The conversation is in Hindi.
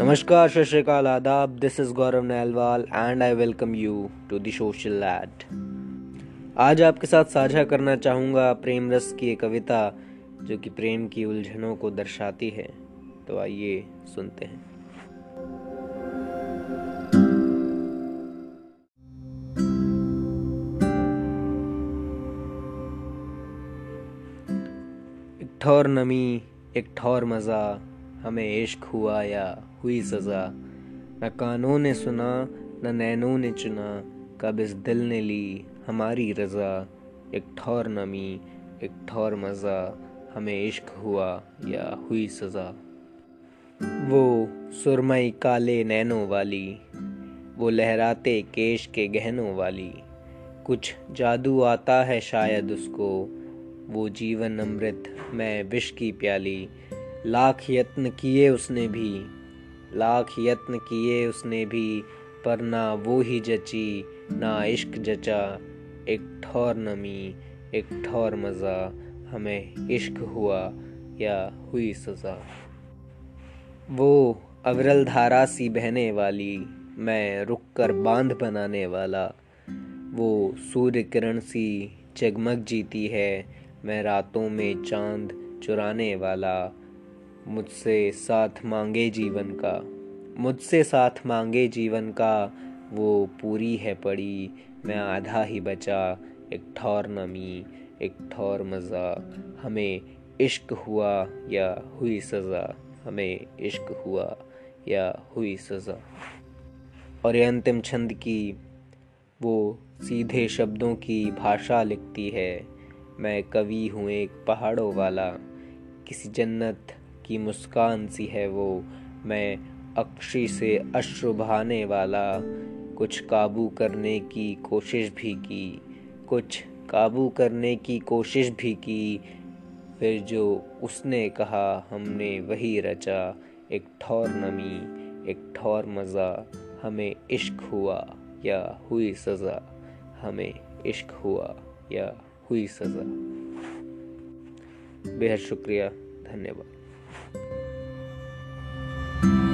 नमस्कार, सत श्रीकाल आदाब। This is Gaurav Nailwal and I welcome you to the social lad आज आपके साथ साझा करना चाहूँगा प्रेम रस की एक कविता जो कि प्रेम की उलझनों को दर्शाती है। तो आइए सुनते हैं। एक ठौर नमी, एक ठौर मज़ा हमें इश्क हुआ या हुई सज़ा। न कानों ने सुना, न नैनों ने चुना। कब इस दिल ने ली हमारी रज़ा। एक ठौर नमी, एक ठौर मज़ा। हमें इश्क हुआ या हुई सज़ा। वो सुरमई काले नैनों वाली, वो लहराते केश के गहनों वाली। कुछ जादू आता है शायद उसको, वो जीवन अमृत, मैं विष की प्याली। लाख यत्न किए उसने भी, लाख यत्न किए उसने भी, पर ना वो ही जची, ना इश्क जचा। एक ठौर नमी, एक ठौर मज़ा, हमें इश्क हुआ या हुई सज़ा। वो अविरल धारा सी बहने वाली, मैं रुक कर बाँध बनाने वाला। वो सूर्य किरण सी जगमग जीती है, मैं रातों में चाँद चुराने वाला। मुझसे साथ मांगे जीवन का। मुझसे साथ मांगे जीवन का, वो पूरी है पड़ी। मैं आधा ही बचा, एक ठौर नमी, एक ठौर मज़ा। हमें इश्क हुआ या हुई सज़ा? हमें इश्क हुआ या हुई सज़ा? और ये अंतिम छंद की, वो सीधे शब्दों की भाषा लिखती है। मैं कवि हूँ एक पहाड़ों वाला। किसी जन्नत की मुस्कान सी है वो। मैं अक्षी से अश्रु बहाने वाला, कुछ काबू करने की कोशिश भी की, कुछ काबू करने की कोशिश भी की। फिर जो उसने कहा, हमने वही रचा, एक ठौर नमी, एक ठौर मज़ा, हमें इश्क हुआ या हुई सज़ा, हमें इश्क हुआ या हुई सज़ा। बेहद शुक्रिया, धन्यवाद। thank you